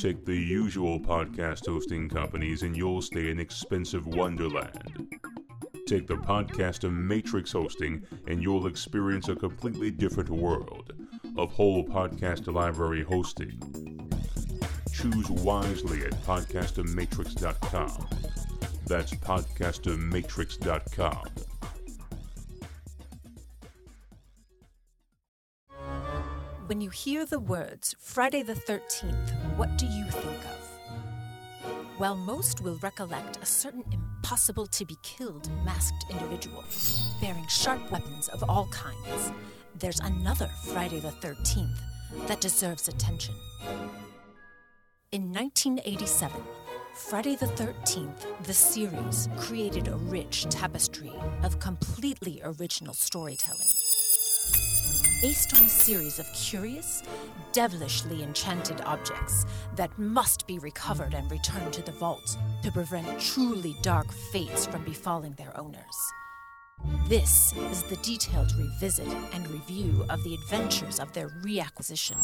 Take the usual podcast hosting companies and you'll stay in expensive wonderland. Take the Podcaster Matrix hosting and you'll experience a completely different world of whole podcast library hosting. Choose wisely at podcastermatrix.com. That's podcastermatrix.com. When you hear the words Friday the 13th, what do you think of? Well, most will recollect a certain impossible to be killed masked individual, bearing sharp weapons of all kinds. There's another Friday the 13th that deserves attention. In 1987, Friday the 13th, the series created a rich tapestry of completely original storytelling based on a series of curious, devilishly enchanted objects that must be recovered and returned to the vault to prevent truly dark fates from befalling their owners. This is the detailed revisit and review of the adventures of their reacquisition,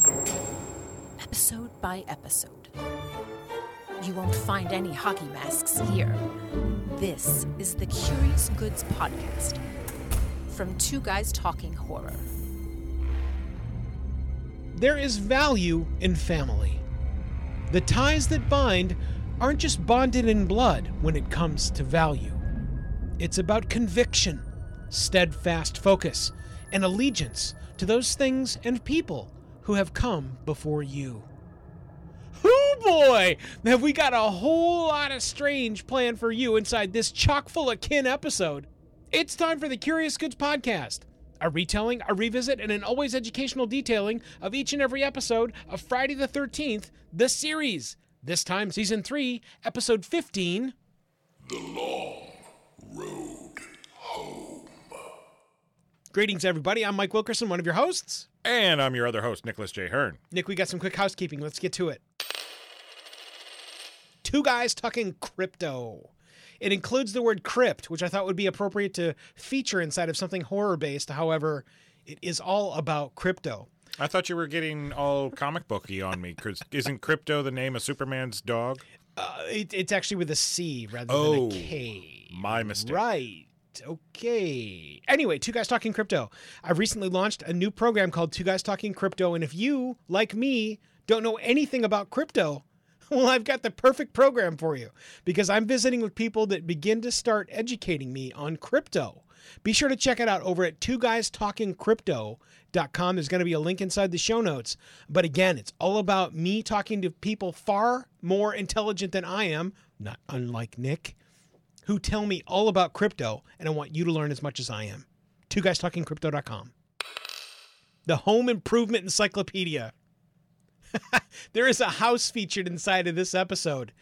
episode by episode. You won't find any hockey masks here. This is the Curious Goods Podcast from Two Guys Talking Horror. There is value in family. The ties that bind aren't just bonded in blood when it comes to value. It's about conviction, steadfast focus, and allegiance to those things and people who have come before you. Hoo boy! Have we got a whole lot of strange planned for you inside this chock full of kin episode? It's time for the Curious Goods Podcast a retelling, a revisit, and an always educational detailing of each and every episode of Friday the 13th, the series. This time, season 3, episode 15 The Long Road Home. Greetings, everybody. I'm Mike Wilkerson, one of your hosts. And I'm your other host, Nicholas J. Hearn. Nick, we got some quick housekeeping. Let's get to it. Two guys talking crypto. It includes the word crypt, which I thought would be appropriate to feature inside of something horror based. However, it is all about crypto. I thought you were getting all comic booky on me. Isn't Krypto the name of Superman's dog? Uh, it, it's actually with a C rather Oh, than a K. my mistake. Right. Okay. Anyway, Two Guys Talking Crypto. I've recently launched a new program called Two Guys Talking Crypto. And if you, like me, don't know anything about crypto, well, I've got the perfect program for you because I'm visiting with people that begin to start educating me on crypto. Be sure to check it out over at two guys talking crypto.com. There's going to be a link inside the show notes. But again, it's all about me talking to people far more intelligent than I am, not unlike Nick, who tell me all about crypto. And I want you to learn as much as I am. Two guys talking crypto.com. The Home Improvement Encyclopedia. there is a house featured inside of this episode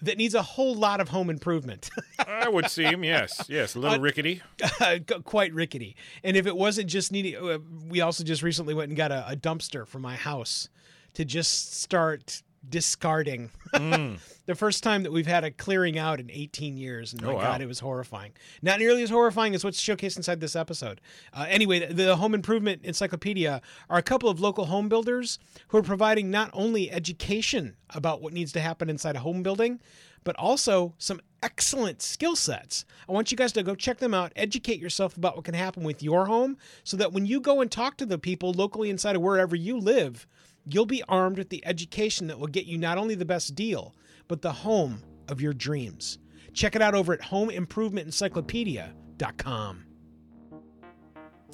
that needs a whole lot of home improvement. I would seem, yes. Yes, a little rickety. Quite rickety. And if it wasn't just needing, uh, we also just recently went and got a, a dumpster for my house to just start discarding. the first time that we've had a clearing out in 18 years. And my Oh, wow. God, it was horrifying. Not nearly as horrifying as what's showcased inside this episode. Uh, anyway, the, the Home Improvement Encyclopedia are a couple of local home builders who are providing not only education about what needs to happen inside a home building, but also some excellent skill sets. I want you guys to go check them out, educate yourself about what can happen with your home, so that when you go and talk to the people locally inside of wherever you live, you'll be armed with the education that will get you not only the best deal, but the home of your dreams. Check it out over at homeimprovementencyclopedia.com.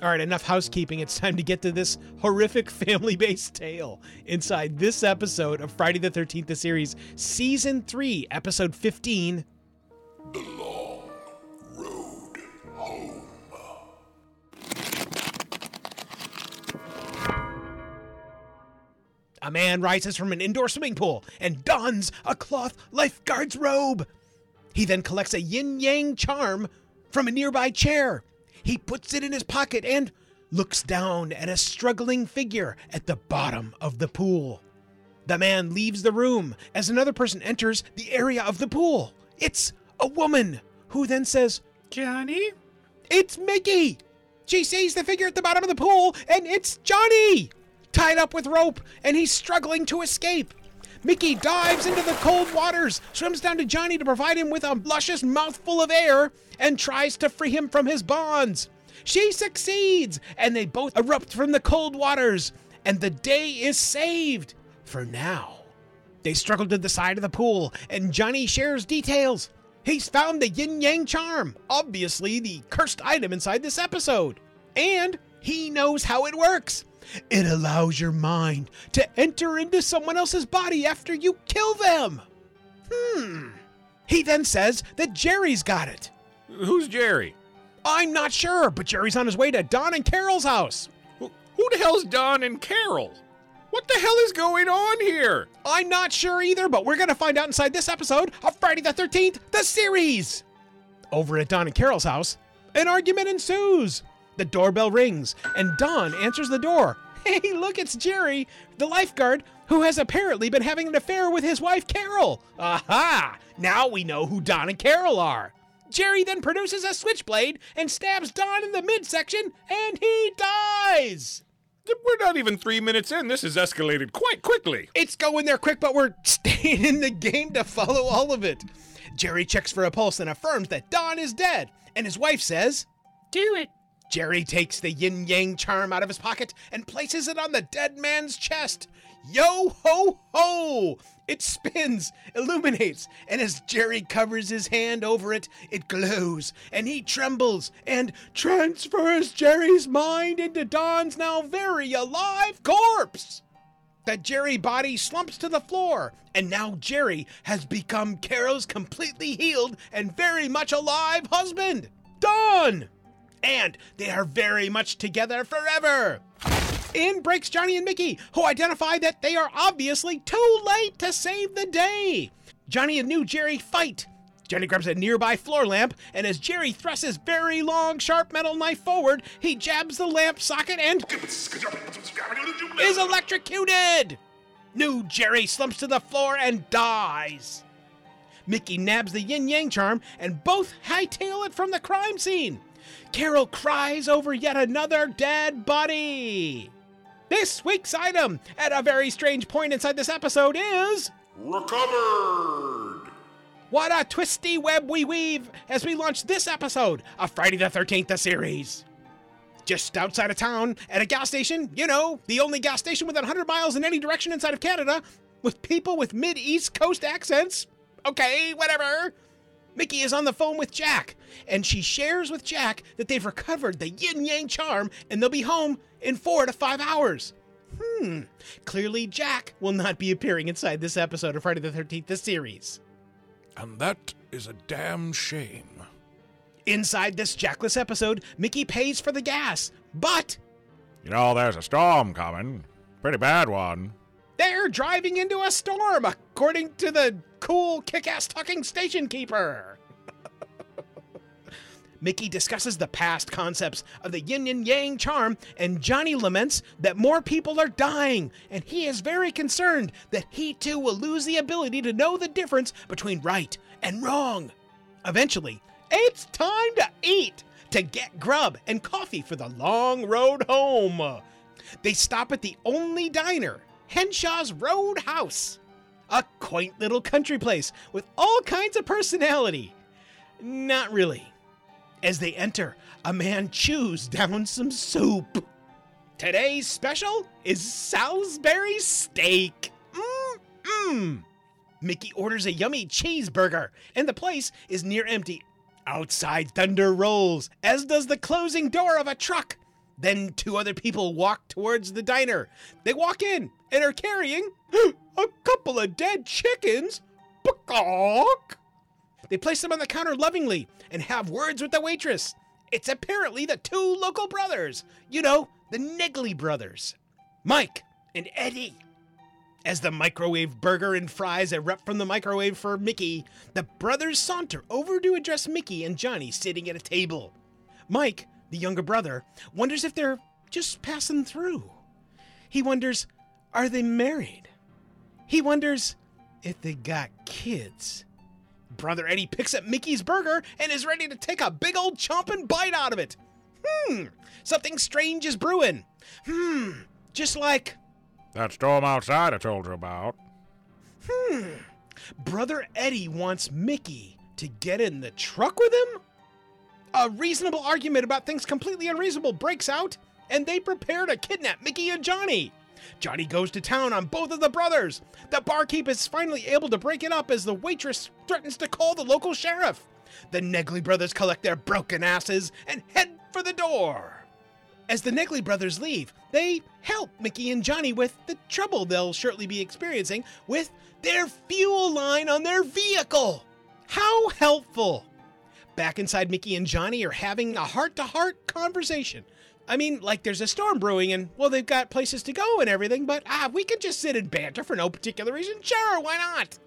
All right, enough housekeeping. It's time to get to this horrific family based tale inside this episode of Friday the 13th, the series, Season 3, Episode 15. The Long Road Home. A man rises from an indoor swimming pool and dons a cloth lifeguard's robe. He then collects a yin yang charm from a nearby chair. He puts it in his pocket and looks down at a struggling figure at the bottom of the pool. The man leaves the room as another person enters the area of the pool. It's a woman who then says, Johnny? It's Mickey! She sees the figure at the bottom of the pool, and it's Johnny! Tied up with rope, and he's struggling to escape. Mickey dives into the cold waters, swims down to Johnny to provide him with a luscious mouthful of air, and tries to free him from his bonds. She succeeds, and they both erupt from the cold waters, and the day is saved for now. They struggle to the side of the pool, and Johnny shares details. He's found the yin yang charm, obviously the cursed item inside this episode. And he knows how it works. It allows your mind to enter into someone else's body after you kill them. Hmm. He then says that Jerry's got it. Who's Jerry? I'm not sure, but Jerry's on his way to Don and Carol's house. Who, who the hell's Don and Carol? What the hell is going on here? I'm not sure either, but we're going to find out inside this episode of Friday the 13th, the series. Over at Don and Carol's house, an argument ensues. The doorbell rings, and Don answers the door. Hey, look, it's Jerry, the lifeguard, who has apparently been having an affair with his wife, Carol. Aha! Now we know who Don and Carol are. Jerry then produces a switchblade and stabs Don in the midsection, and he dies. We're not even three minutes in. This has escalated quite quickly. It's going there quick, but we're staying in the game to follow all of it. Jerry checks for a pulse and affirms that Don is dead, and his wife says, Do it. Jerry takes the yin yang charm out of his pocket and places it on the dead man's chest. Yo ho ho! It spins, illuminates, and as Jerry covers his hand over it, it glows, and he trembles and transfers Jerry's mind into Don's now very alive corpse. The Jerry body slumps to the floor, and now Jerry has become Carol's completely healed and very much alive husband, Don! And they are very much together forever. In breaks Johnny and Mickey, who identify that they are obviously too late to save the day. Johnny and new Jerry fight. Johnny grabs a nearby floor lamp, and as Jerry thrusts his very long, sharp metal knife forward, he jabs the lamp socket and is electrocuted. New Jerry slumps to the floor and dies. Mickey nabs the yin yang charm, and both hightail it from the crime scene. Carol cries over yet another dead body. This week's item, at a very strange point inside this episode, is Recovered! What a twisty web we weave as we launch this episode of Friday the 13th, the series. Just outside of town, at a gas station, you know, the only gas station within 100 miles in any direction inside of Canada, with people with mid East Coast accents. Okay, whatever. Mickey is on the phone with Jack, and she shares with Jack that they've recovered the yin yang charm and they'll be home in four to five hours. Hmm, clearly Jack will not be appearing inside this episode of Friday the 13th, the series. And that is a damn shame. Inside this Jackless episode, Mickey pays for the gas, but You know, there's a storm coming. Pretty bad one. They're driving into a storm, according to the cool kick ass talking station keeper. Mickey discusses the past concepts of the yin and yang charm, and Johnny laments that more people are dying, and he is very concerned that he too will lose the ability to know the difference between right and wrong. Eventually, it's time to eat, to get grub and coffee for the long road home. They stop at the only diner, Henshaw's Roadhouse, a quaint little country place with all kinds of personality. Not really. As they enter, a man chews down some soup. Today's special is Salisbury steak. Mmm. Mickey orders a yummy cheeseburger, and the place is near empty. Outside thunder rolls, as does the closing door of a truck. Then two other people walk towards the diner. They walk in and are carrying a couple of dead chickens. They place them on the counter lovingly and have words with the waitress. It's apparently the two local brothers. You know, the Negley brothers. Mike and Eddie. As the microwave burger and fries erupt from the microwave for Mickey, the brothers saunter over to address Mickey and Johnny sitting at a table. Mike, the younger brother, wonders if they're just passing through. He wonders, are they married? He wonders if they got kids. Brother Eddie picks up Mickey's burger and is ready to take a big old chomping bite out of it. Hmm, something strange is brewing. Hmm, just like That storm outside I told you about. Hmm. Brother Eddie wants Mickey to get in the truck with him? A reasonable argument about things completely unreasonable breaks out, and they prepare to kidnap Mickey and Johnny. Johnny goes to town on both of the brothers. The barkeep is finally able to break it up as the waitress threatens to call the local sheriff. The Negley brothers collect their broken asses and head for the door. As the Negley brothers leave, they help Mickey and Johnny with the trouble they'll shortly be experiencing with their fuel line on their vehicle. How helpful! Back inside, Mickey and Johnny are having a heart to heart conversation. I mean, like there's a storm brewing and, well, they've got places to go and everything, but ah, we can just sit and banter for no particular reason. Sure, why not?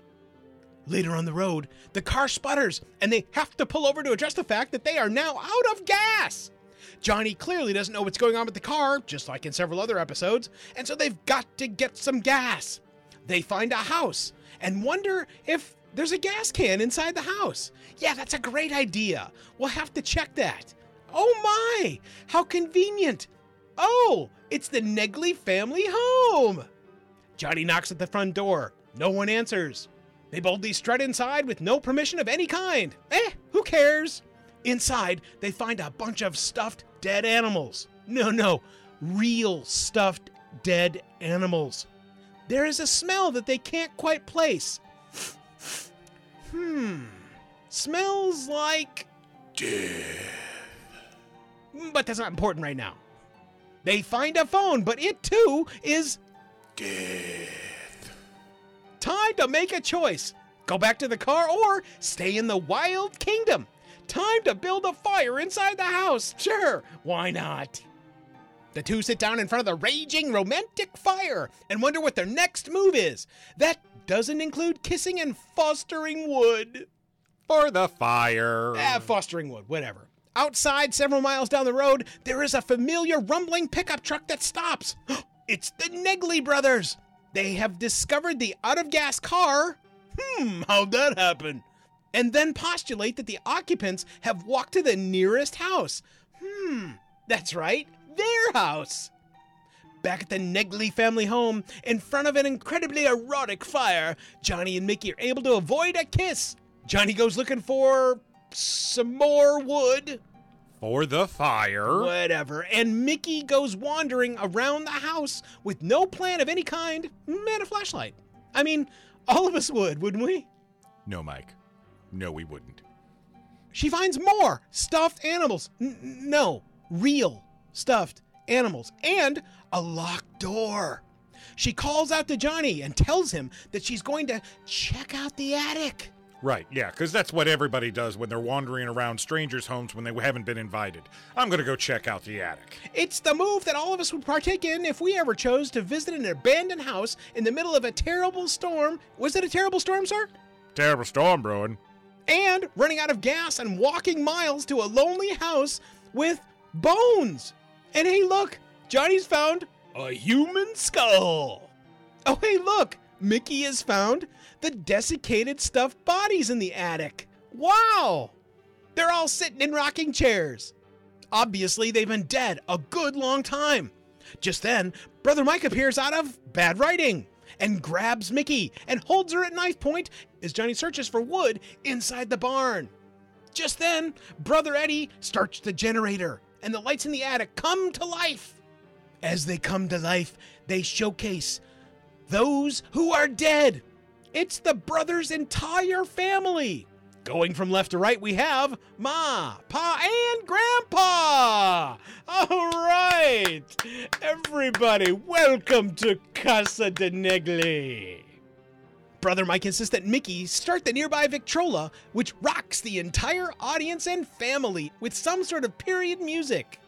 Later on the road, the car sputters and they have to pull over to address the fact that they are now out of gas. Johnny clearly doesn't know what's going on with the car, just like in several other episodes, and so they've got to get some gas. They find a house and wonder if there's a gas can inside the house. Yeah, that's a great idea. We'll have to check that. Oh my! How convenient! Oh, it's the Negley family home! Johnny knocks at the front door. No one answers. They boldly strut inside with no permission of any kind. Eh, who cares? Inside, they find a bunch of stuffed dead animals. No, no, real stuffed dead animals. There is a smell that they can't quite place. Hmm. Smells like. Death. But that's not important right now. They find a phone, but it too is. Death. Time to make a choice. Go back to the car or stay in the wild kingdom. Time to build a fire inside the house. Sure, why not? The two sit down in front of the raging romantic fire and wonder what their next move is. That doesn't include kissing and fostering wood. For the fire. Ah, fostering wood, whatever. Outside, several miles down the road, there is a familiar rumbling pickup truck that stops. It's the Negley brothers. They have discovered the out of gas car. Hmm, how'd that happen? And then postulate that the occupants have walked to the nearest house. Hmm, that's right, their house. Back at the Negley family home, in front of an incredibly erotic fire, Johnny and Mickey are able to avoid a kiss. Johnny goes looking for some more wood. For the fire. Whatever. And Mickey goes wandering around the house with no plan of any kind and a flashlight. I mean, all of us would, wouldn't we? No, Mike. No, we wouldn't. She finds more stuffed animals. N- no, real stuffed animals. And a locked door. She calls out to Johnny and tells him that she's going to check out the attic. Right, yeah, because that's what everybody does when they're wandering around strangers' homes when they haven't been invited. I'm going to go check out the attic. It's the move that all of us would partake in if we ever chose to visit an abandoned house in the middle of a terrible storm. Was it a terrible storm, sir? Terrible storm brewing. And running out of gas and walking miles to a lonely house with bones. And hey, look, Johnny's found a human skull. Oh, hey, look, Mickey has found the desiccated stuffed bodies in the attic. Wow! They're all sitting in rocking chairs. Obviously, they've been dead a good long time. Just then, Brother Mike appears out of bad writing and grabs Mickey and holds her at knife point as Johnny searches for wood inside the barn. Just then, Brother Eddie starts the generator and the lights in the attic come to life. As they come to life, they showcase those who are dead. It's the brothers' entire family. Going from left to right, we have Ma, Pa, and Grandpa. All right, everybody, welcome to Casa de Negley. Brother Mike insists that Mickey start the nearby Victrola, which rocks the entire audience and family with some sort of period music.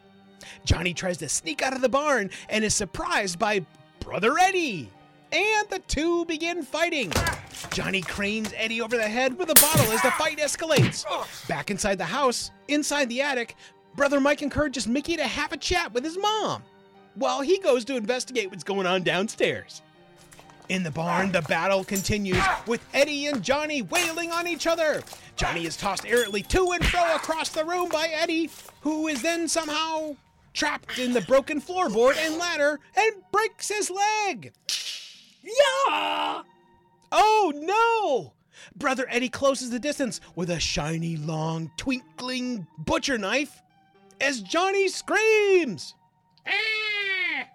Johnny tries to sneak out of the barn and is surprised by Brother Eddie. And the two begin fighting. Johnny cranes Eddie over the head with a bottle as the fight escalates. Back inside the house, inside the attic, Brother Mike encourages Mickey to have a chat with his mom while he goes to investigate what's going on downstairs. In the barn, the battle continues with Eddie and Johnny wailing on each other. Johnny is tossed errantly to and fro across the room by Eddie, who is then somehow trapped in the broken floorboard and ladder and breaks his leg. Yeah! Oh Oh no! Brother Eddie closes the distance with a shiny, long, twinkling butcher knife as Johnny screams. Ah!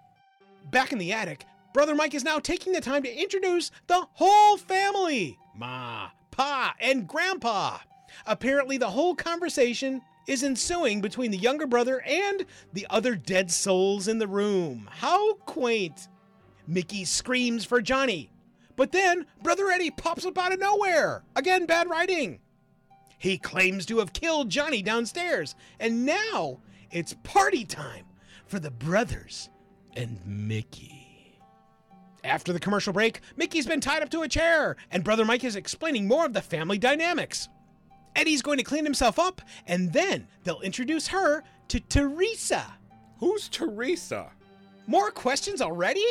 Back in the attic, Brother Mike is now taking the time to introduce the whole family Ma, Pa, and Grandpa. Apparently, the whole conversation is ensuing between the younger brother and the other dead souls in the room. How quaint! Mickey screams for Johnny, but then Brother Eddie pops up out of nowhere. Again, bad writing. He claims to have killed Johnny downstairs, and now it's party time for the brothers and Mickey. After the commercial break, Mickey's been tied up to a chair, and Brother Mike is explaining more of the family dynamics. Eddie's going to clean himself up, and then they'll introduce her to Teresa. Who's Teresa? More questions already?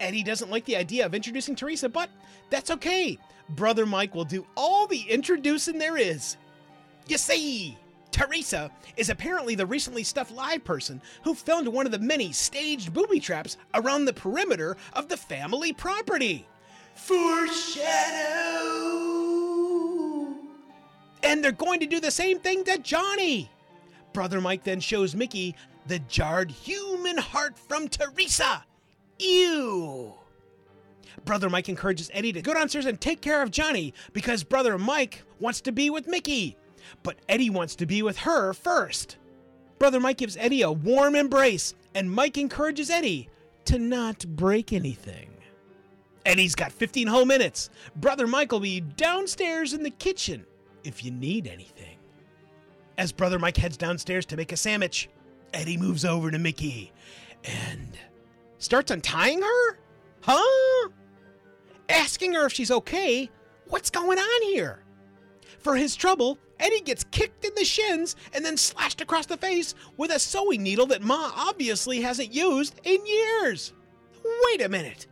Eddie doesn't like the idea of introducing Teresa, but that's okay. Brother Mike will do all the introducing there is. You see, Teresa is apparently the recently stuffed live person who filmed one of the many staged booby traps around the perimeter of the family property. Foreshadow! And they're going to do the same thing to Johnny. Brother Mike then shows Mickey the jarred human heart from Teresa. Ew. Brother Mike encourages Eddie to go downstairs and take care of Johnny because Brother Mike wants to be with Mickey. But Eddie wants to be with her first. Brother Mike gives Eddie a warm embrace, and Mike encourages Eddie to not break anything. Eddie's got 15 whole minutes. Brother Mike will be downstairs in the kitchen if you need anything. As Brother Mike heads downstairs to make a sandwich, Eddie moves over to Mickey and starts untying her? Huh? Asking her if she's okay. What's going on here? For his trouble, Eddie gets kicked in the shins and then slashed across the face with a sewing needle that Ma obviously hasn't used in years. Wait a minute.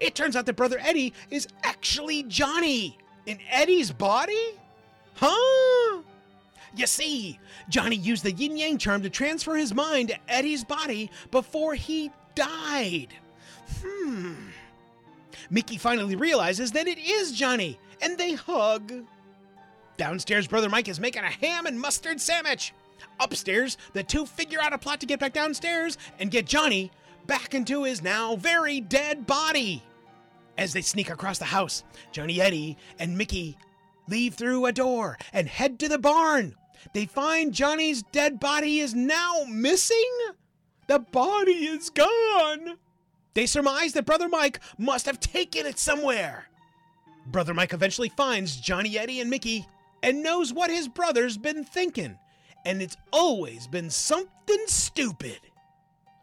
It turns out that Brother Eddie is actually Johnny in Eddie's body? Huh? You see, Johnny used the yin yang charm to transfer his mind to Eddie's body before he died. Hmm. Mickey finally realizes that it is Johnny, and they hug. Downstairs, Brother Mike is making a ham and mustard sandwich. Upstairs, the two figure out a plot to get back downstairs and get Johnny back into his now very dead body. As they sneak across the house, Johnny Eddie and Mickey leave through a door and head to the barn. They find Johnny's dead body is now missing. The body is gone. They surmise that Brother Mike must have taken it somewhere. Brother Mike eventually finds Johnny Eddie and Mickey and knows what his brother's been thinking, and it's always been something stupid.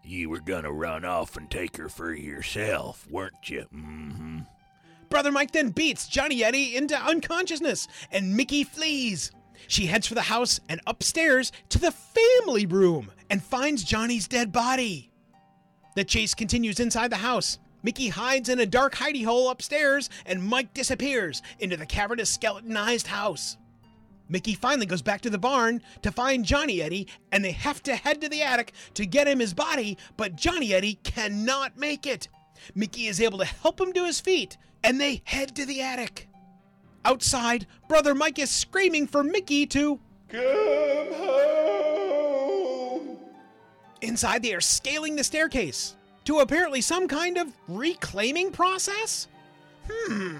You were gonna run off and take her for yourself, weren't you? Mm-hmm. Brother Mike then beats Johnny Eddie into unconsciousness, and Mickey flees. She heads for the house and upstairs to the family room and finds Johnny's dead body. The chase continues inside the house. Mickey hides in a dark hidey hole upstairs, and Mike disappears into the cavernous skeletonized house. Mickey finally goes back to the barn to find Johnny Eddie, and they have to head to the attic to get him his body, but Johnny Eddie cannot make it. Mickey is able to help him to his feet, and they head to the attic. Outside, Brother Mike is screaming for Mickey to come home. Inside, they are scaling the staircase to apparently some kind of reclaiming process? Hmm.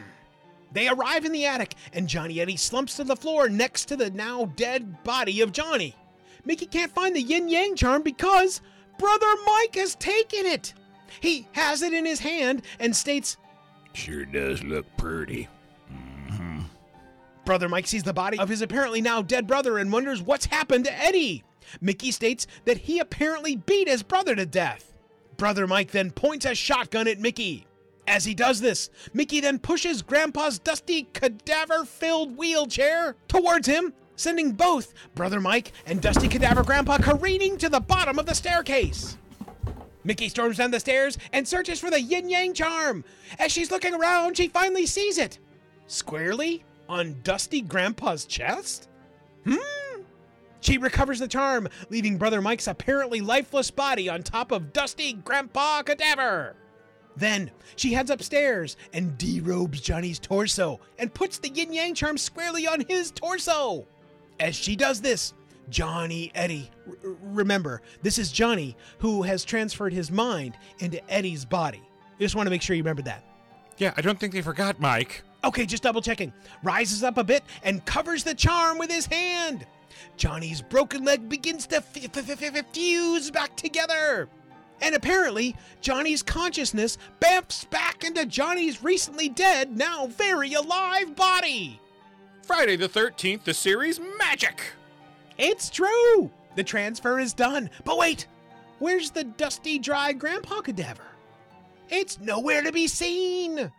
They arrive in the attic, and Johnny Eddie slumps to the floor next to the now dead body of Johnny. Mickey can't find the yin yang charm because Brother Mike has taken it. He has it in his hand and states, Sure does look pretty. Mm-hmm. Brother Mike sees the body of his apparently now dead brother and wonders what's happened to Eddie. Mickey states that he apparently beat his brother to death. Brother Mike then points a shotgun at Mickey. As he does this, Mickey then pushes Grandpa's dusty, cadaver filled wheelchair towards him, sending both Brother Mike and Dusty Cadaver Grandpa careening to the bottom of the staircase. Mickey storms down the stairs and searches for the yin yang charm. As she's looking around, she finally sees it. Squarely on Dusty Grandpa's chest? Hmm? She recovers the charm, leaving Brother Mike's apparently lifeless body on top of Dusty Grandpa Cadaver. Then she heads upstairs and derobes Johnny's torso and puts the yin yang charm squarely on his torso. As she does this, Johnny Eddie, r- remember, this is Johnny who has transferred his mind into Eddie's body. I Just want to make sure you remember that. Yeah, I don't think they forgot, Mike. Okay, just double checking. Rises up a bit and covers the charm with his hand. Johnny's broken leg begins to f- f- f- f- fuse back together. And apparently, Johnny's consciousness bamfs back into Johnny's recently dead, now very alive body. Friday the 13th, the series Magic. It's true! The transfer is done. But wait! Where's the dusty, dry grandpa cadaver? It's nowhere to be seen!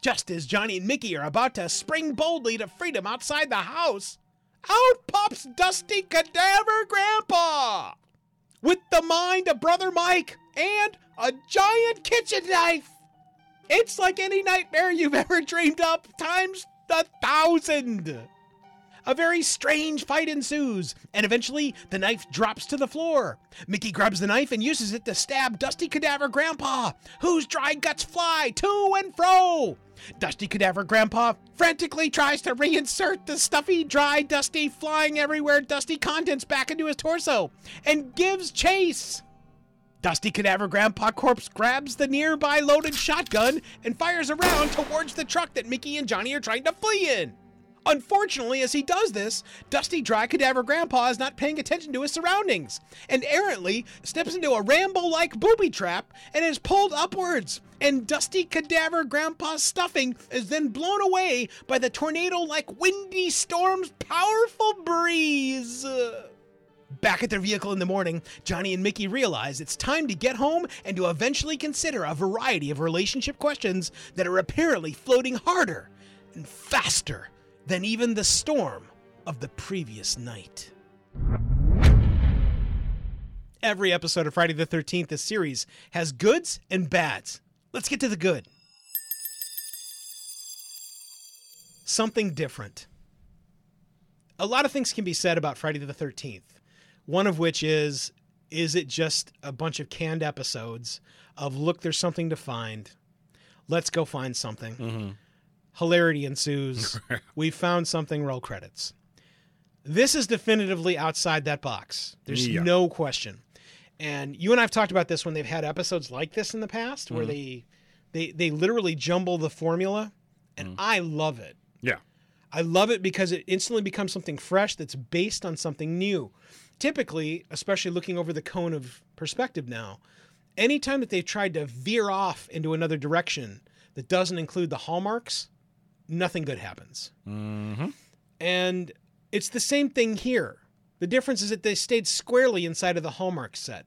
Just as Johnny and Mickey are about to spring boldly to freedom outside the house, out pops Dusty Cadaver Grandpa! With the mind of Brother Mike and a giant kitchen knife! It's like any nightmare you've ever dreamed up, times a thousand! A very strange fight ensues, and eventually the knife drops to the floor. Mickey grabs the knife and uses it to stab Dusty Cadaver Grandpa, whose dry guts fly to and fro. Dusty Cadaver Grandpa frantically tries to reinsert the stuffy, dry, dusty, flying everywhere dusty contents back into his torso and gives chase. Dusty Cadaver Grandpa Corpse grabs the nearby loaded shotgun and fires around towards the truck that Mickey and Johnny are trying to flee in. Unfortunately, as he does this, Dusty Dry Cadaver Grandpa is not paying attention to his surroundings and errantly steps into a Rambo like booby trap and is pulled upwards. And Dusty Cadaver Grandpa's stuffing is then blown away by the tornado like windy storm's powerful breeze. Back at their vehicle in the morning, Johnny and Mickey realize it's time to get home and to eventually consider a variety of relationship questions that are apparently floating harder and faster than even the storm of the previous night. Every episode of Friday the 13th, this series, has goods and bads. Let's get to the good. Something different. A lot of things can be said about Friday the 13th. One of which is is it just a bunch of canned episodes of look, there's something to find. Let's go find something. Mm-hmm. Hilarity ensues. we found something, roll credits. This is definitively outside that box. There's Yeah. no question. And you and I've talked about this when they've had episodes like this in the past where mm-hmm. they they they literally jumble the formula and mm-hmm. I love it. Yeah. I love it because it instantly becomes something fresh that's based on something new. Typically, especially looking over the cone of perspective now, anytime that they've tried to veer off into another direction that doesn't include the hallmarks, nothing good happens. Mm-hmm. And it's the same thing here. The difference is that they stayed squarely inside of the hallmark set.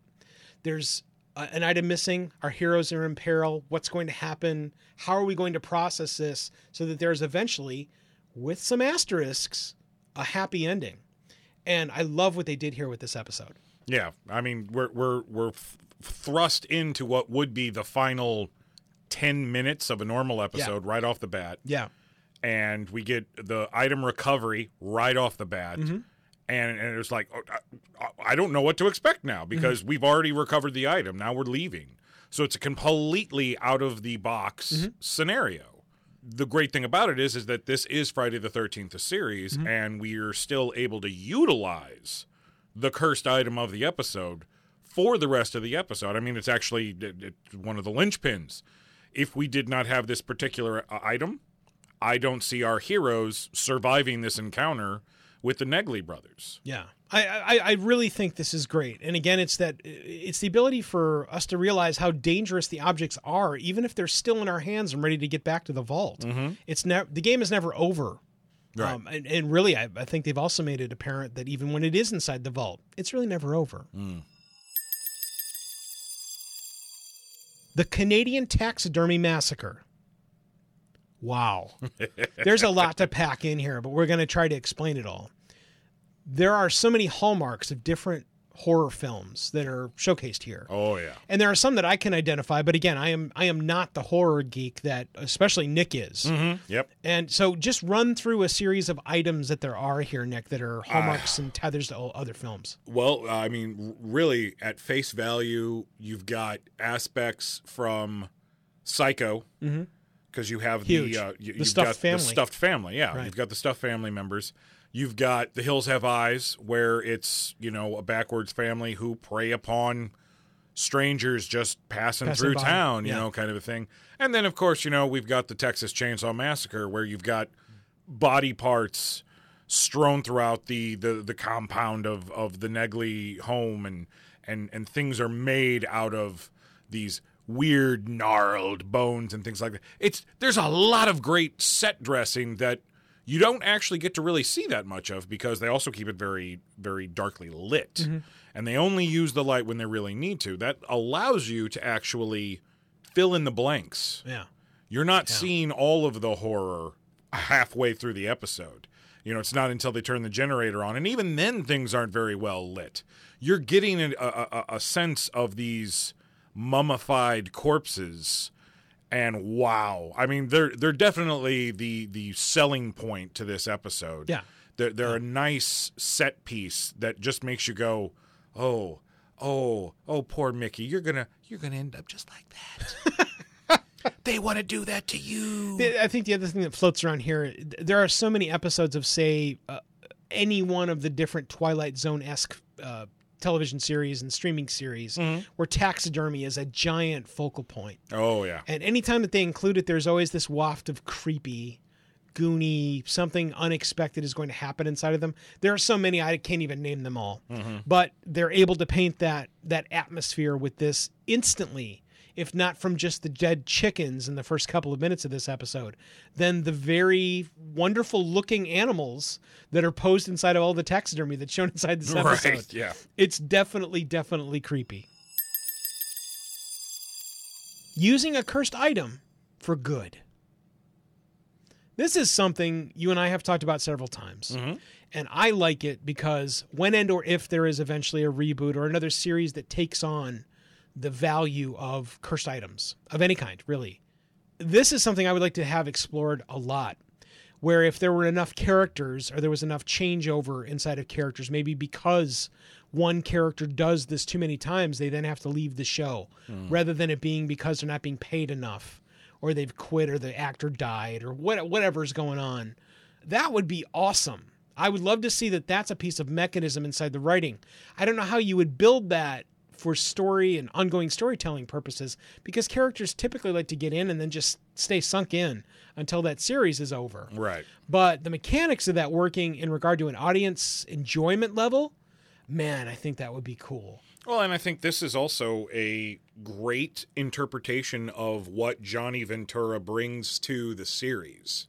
There's uh, an item missing. Our heroes are in peril. What's going to happen? How are we going to process this so that there's eventually, with some asterisks, a happy ending? And I love what they did here with this episode. Yeah, I mean we're we're we're f- thrust into what would be the final ten minutes of a normal episode right off the bat, Yeah. and we get the item recovery right off the bat, Mm-hmm. And and was like oh, I, I don't know what to expect now because Mm-hmm. we've already recovered the item. Now we're leaving, so it's a completely out of the box Mm-hmm. scenario. The great thing about it is is that this is Friday the Thirteenth, the series, Mm-hmm. and we are still able to utilize the cursed item of the episode for the rest of the episode. I mean, it's actually it- it's one of the linchpins. If we did not have this particular uh, item, I don't see our heroes surviving this encounter with the Negley brothers. Yeah, I, I I really think this is great. And again, it's that it's the ability for us to realize how dangerous the objects are, even if they're still in our hands and ready to get back to the vault. It's never the game is never over. Right. Um, and, and really, I, I think they've also made it apparent that even when it is inside the vault, it's really never over. The Canadian Taxidermy Massacre. Wow. There's a lot to pack in here, but we're going to try to explain it all. There are so many hallmarks of different horror films that are showcased here. Oh yeah. And there are some that I can identify, but again, I am I am not the horror geek that especially Nick is. Mm-hmm. Yep. And so just run through a series of items that there are here, Nick, that are hallmarks ah. and tethers to other films. Well, I mean, really, at face value, you've got aspects from Psycho, mm-hmm. Because you have. Huge. the uh, you, The you've stuffed got family. the stuffed family. Yeah, Right. you've got the stuffed family members. You've got the Hills Have Eyes, where it's you know a backwards family who prey upon strangers just passing, Passing through by, town, you yeah. know, kind of a thing. And then of course you know we've got the Texas Chainsaw Massacre, where you've got body parts strewn throughout the the, the compound of, of the Negley home and and and things are made out of these weird gnarled bones and things like that. It's there's a lot of great set dressing that you don't actually get to really see that much of because they also keep it very very darkly lit. Mm-hmm. And they only use the light when they really need to. That allows you to actually fill in the blanks. Yeah. You're not seeing all of the horror halfway through the episode. You know, it's not until they turn the generator on, and even then, things aren't very well lit. You're getting a, a, a- a sense of these mummified corpses, and wow! I mean, they're they're definitely the the selling point to this episode. Yeah. they're they're a nice set piece that just makes you go, oh, oh, oh, poor Mickey, you're gonna you're gonna end up just like that. they want to do that to you. I think the other thing that floats around here, there are so many episodes of, say, uh, any one of the different Twilight Zone esque uh, television series and streaming series mm-hmm. where taxidermy is a giant focal point. Oh yeah. And anytime that they include it, there's always this waft of creepy, goony, something unexpected is going to happen inside of them. There are so many I can't even name them all, mm-hmm. but they're able to paint that that atmosphere with this instantly. If not from just the dead chickens in the first couple of minutes of this episode, then the very wonderful looking animals that are posed inside of all the taxidermy that's shown inside this episode. Right. Yeah. It's definitely, definitely creepy. Using a cursed item for good. This is something you and I have talked about several times. Mm-hmm. And I like it because when and or if there is eventually a reboot or another series that takes on the value of cursed items of any kind, really. This is something I would like to have explored a lot where if there were enough characters or there was enough changeover inside of characters, maybe because one character does this too many times, they then have to leave the show hmm. rather than it being because they're not being paid enough or they've quit or the actor died or what, whatever's going on. That would be awesome. I would love to see that that's a piece of mechanism inside the writing. I don't know how you would build that for story and ongoing storytelling purposes because characters typically like to get in and then just stay sunk in until that series is over. Right. But the mechanics of that working in regard to an audience enjoyment level, man, I think that would be cool. Well, and I think this is also a great interpretation of what Johnny Ventura brings to the series.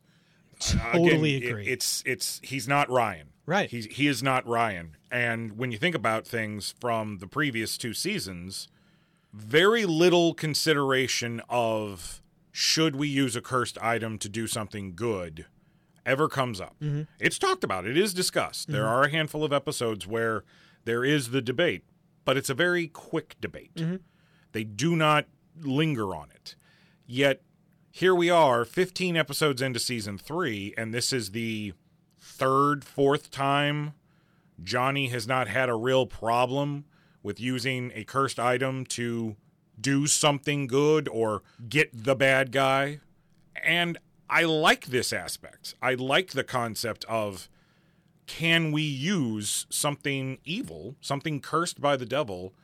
Uh, Totally again, it- agree. it's it's he's not Ryan. Right. He's he is not Ryan. And when you think about things from the previous two seasons, very little consideration of should we use a cursed item to do something good ever comes up. Mm-hmm. It's talked about, it is discussed. There mm-hmm. are a handful of episodes where there is the debate, but it's a very quick debate. Mm-hmm. They do not linger on it. Yet here we are, 15 episodes into season 3 and this is the third, fourth time Johnny has not had a real problem with using a cursed item to do something good or get the bad guy. And I like this aspect. I like the concept of can we use something evil, something cursed by the devil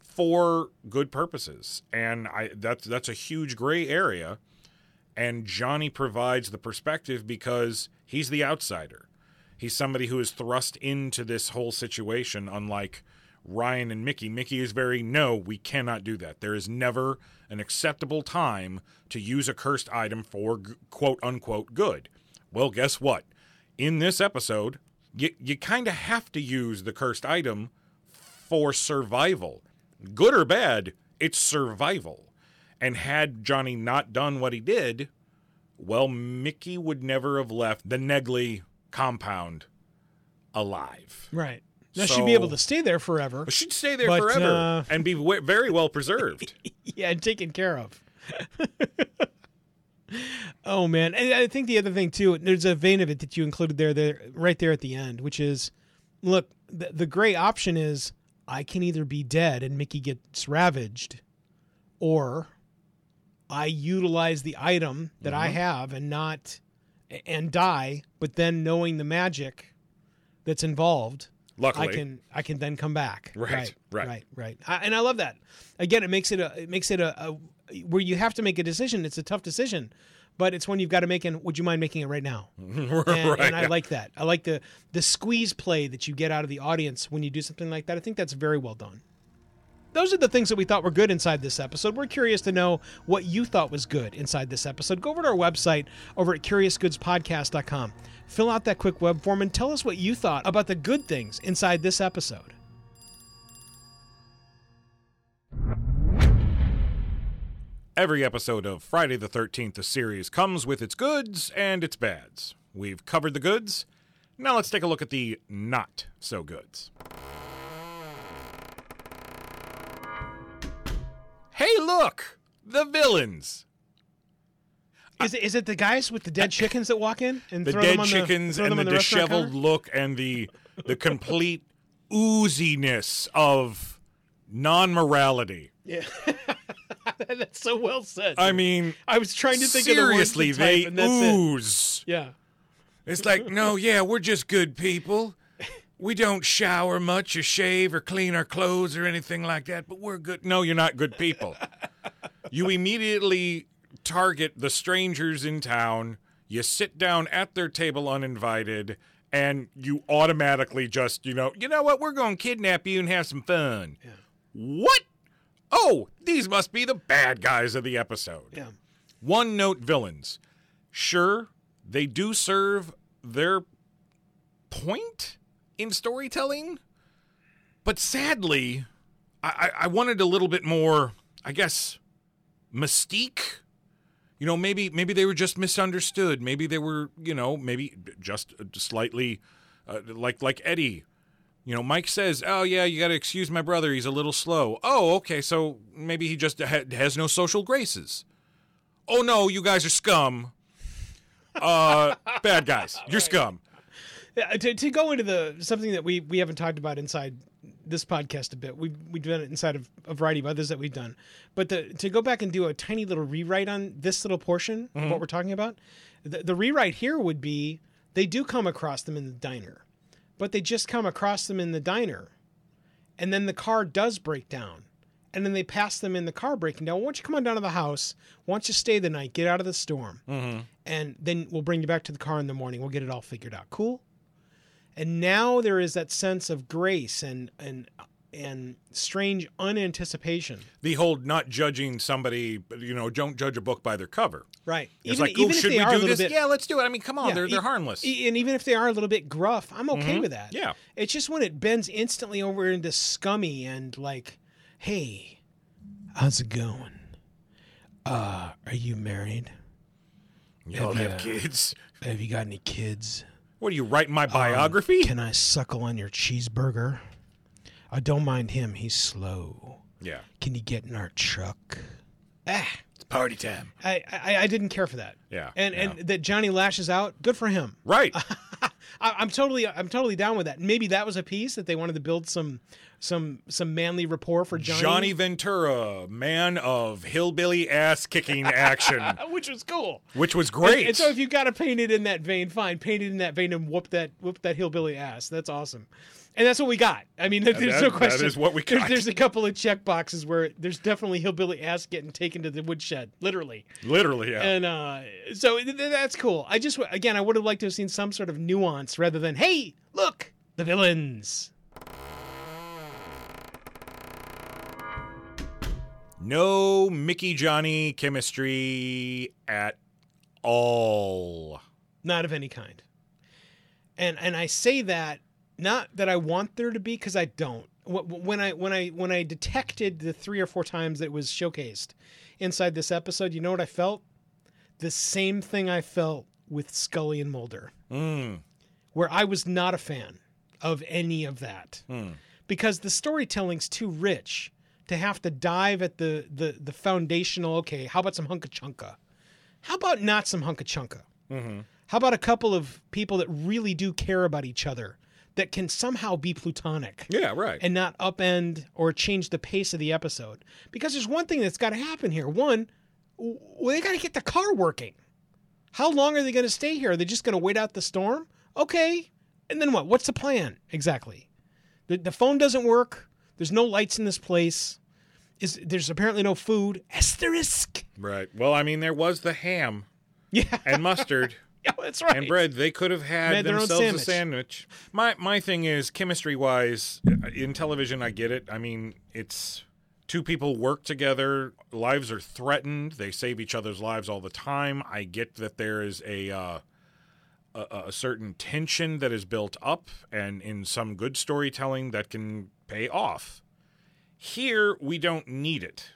for good purposes? And I that's that's a huge gray area and Johnny provides the perspective because he's the outsider. He's somebody who is thrust into this whole situation, unlike Ryan and Mickey. Mickey is very, no, we cannot do that. There is never an acceptable time to use a cursed item for quote unquote good. Well, guess what? In this episode, you, you kind of have to use the cursed item for survival. Good or bad, it's survival. And had Johnny not done what he did, well, Mickey would never have left the Negley compound alive. Right. Now she'd be able to stay there forever. She'd stay there But, forever uh, and be w- very well preserved. yeah, and taken care of. oh man, and I think the other thing too, there's a vein of it that you included there, there, right there at the end, which is, look, the, the gray option is I can either be dead and Mickey gets ravaged, or I utilize the item that I have and not and die, but then knowing the magic that's involved, Luckily. I can I can then come back. Right, right, right. right. right. I, and I love that. Again, it makes it a it makes it a, a where you have to make a decision. It's a tough decision, but it's one you've got to make. And would you mind making it right now? And, right. and I like that. I like the the squeeze play that you get out of the audience when you do something like that. I think that's very well done. Those are the things that we thought were good inside this episode. We're curious to know what you thought was good inside this episode. Go over to our website over at curiousgoodspodcast.com. Fill out that quick web form and tell us what you thought about the good things inside this episode. Every episode of Friday the 13th, the series, comes with its goods and its bads. We've covered the goods. Now let's take a look at the not so goods. Hey, look! The villains! Is it, is it the guys with the dead chickens that walk in and The throw dead them on chickens throw and them the, on restaurant disheveled counter? look and the the complete ooziness of non morality. Yeah, that's so well said. I mean, I was trying to think of the words seriously, to type, they and that's it. ooze. Yeah. It's like, no, yeah, we're just good people. We don't shower much or shave or clean our clothes or anything like that, but we're good. No, you're not good people. you immediately target the strangers in town. You sit down at their table uninvited, and you automatically just, you know, you know what? We're going to kidnap you and have some fun. What? Oh, these must be the bad guys of the episode. Yeah. One note villains. Sure, they do serve their point in storytelling, but sadly, I, I wanted a little bit more, I guess, mystique. You know, maybe maybe they were just misunderstood. Maybe they were, you know, maybe just slightly uh, like like Eddie. You know, Mike says, "Oh yeah, you got to excuse my brother. He's a little slow." Oh, okay, so maybe he just ha- has no social graces. Oh no, you guys are scum. Uh, bad guys. You're scum. Yeah, to, to go into the something that we we haven't talked about inside this podcast a bit. We've we've done it inside of a variety of others that we've done. But the, to go back and do a tiny little rewrite on this little portion of mm-hmm. what we're talking about, the, the rewrite here would be they do come across them in the diner, but they just come across them in the diner, and then the car does break down. And then they pass them in the car breaking down. Why don't you come on down to the house? Why don't you stay the night? Get out of the storm. Mm-hmm. And then we'll bring you back to the car in the morning. We'll get it all figured out. Cool? And now there is that sense of grace and and and strange unanticipation. The whole not judging somebody, you know, don't judge a book by their cover. Right. It's like, oh, should we do this? bit, yeah, let's do it. I mean, come on, yeah, they're they're e- harmless. e- and even if they are a little bit gruff, I'm okay with that. Yeah. It's just when it bends instantly over into scummy and like, hey, how's it going? Uh, are you married? you don't have yeah. kids. Have you got any kids? What are you writing my um, biography? Can I suckle on your cheeseburger? I don't mind him. He's slow. yeah, Can you get in our truck? Ah, It's party time. I, I, I didn't care for that. Yeah, and yeah. and that Johnny lashes out. Good for him. right. I, I'm totally I'm totally down with that. Maybe that was a piece that they wanted to build some some some manly rapport for Johnny, Johnny Ventura, man of hillbilly ass kicking action, which was cool. which was great. And, and so if you got to paint it in that vein, fine, paint it in that vein and whoop that whoop that hillbilly ass. That's awesome. And that's what we got. I mean, there's that- no question. is what we There's, got. there's a couple of check boxes where there's definitely hillbilly ass getting taken to the woodshed, literally. Literally, yeah. And uh, so th- that's cool. I just, again, I would have liked to have seen some sort of nuance rather than, hey, look, the villains. no Mickey Johnny chemistry at all. Not of any kind. And and I say that not that I want there to be because I don't. Wh- wh- When I when I when I detected the three or four times that it was showcased inside this episode, you know what I felt? The same thing I felt with Scully and Mulder. Mm. where I was not a fan of any of that because the storytelling's too rich to have to dive at the the the foundational. Okay, how about some hunka chunka? How about not some hunka chunka? How about a couple of people that really do care about each other that can somehow be plutonic? Yeah, right. and not upend or change the pace of the episode. Because there's one thing that's got to happen here. One, well, they got to get the car working. How long are they going to stay here? Are they just going to wait out the storm? Okay. And then what? What's the plan exactly? The, the phone doesn't work. There's no lights in this place. Is there's apparently no food. Asterisk. Right. Well, I mean, there was the ham Yeah. and mustard. yeah, that's right. and bread. They could have had Made their own themselves a sandwich. sandwich. My my thing is chemistry wise in television. I get it. I mean, it's two people work together. Lives are threatened. They save each other's lives all the time. I get that there is a. Uh, a, a certain tension that is built up, and in some good storytelling, that can pay off. Here, we don't need it.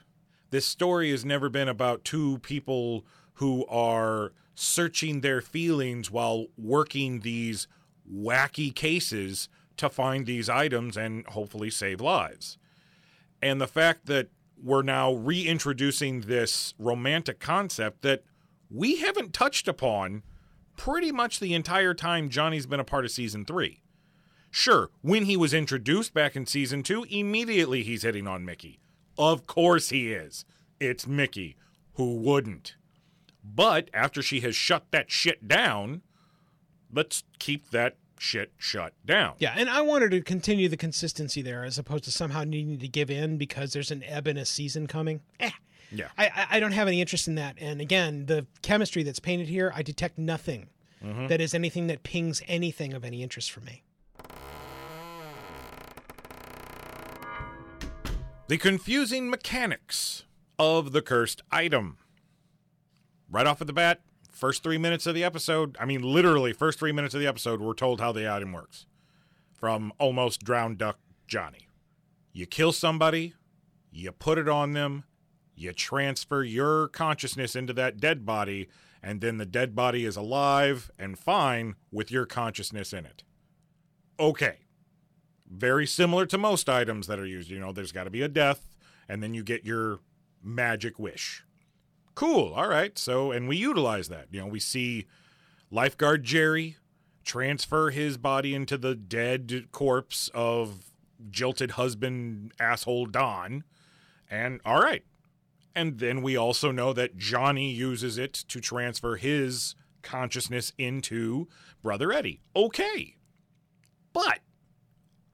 This story has never been about two people who are searching their feelings while working these wacky cases to find these items and hopefully save lives. And the fact that we're now reintroducing this romantic concept that we haven't touched upon pretty much the entire time Johnny's been a part of season three. Sure, when he was introduced back in season two, immediately he's hitting on Mickey. Of course he is. It's Mickey. Who wouldn't? But after she has shut that shit down, let's keep that shit shut down. Yeah, and I wanted to continue the consistency there as opposed to somehow needing to give in because there's an ebb in a season coming. Eh. Yeah. I, I- I don't have any interest in that. And again, the chemistry that's painted here, I detect nothing that is anything that pings anything of any interest for me. The confusing mechanics of the cursed item. Right off of the bat, first three minutes of the episode, I mean, literally, first three minutes of the episode, we're told how the item works. From almost drowned duck Johnny. You kill somebody, you put it on them, you transfer your consciousness into that dead body, and then the dead body is alive and fine with your consciousness in it. Okay very similar to most items that are used. You know, there's got to be a death, and then you get your magic wish. Cool. All right. So, and we utilize that. You know, we see lifeguard Jerry transfer his body into the dead corpse of jilted husband asshole Don. And all right. And then we also know that Johnny uses it to transfer his consciousness into Brother Eddie. Okay. But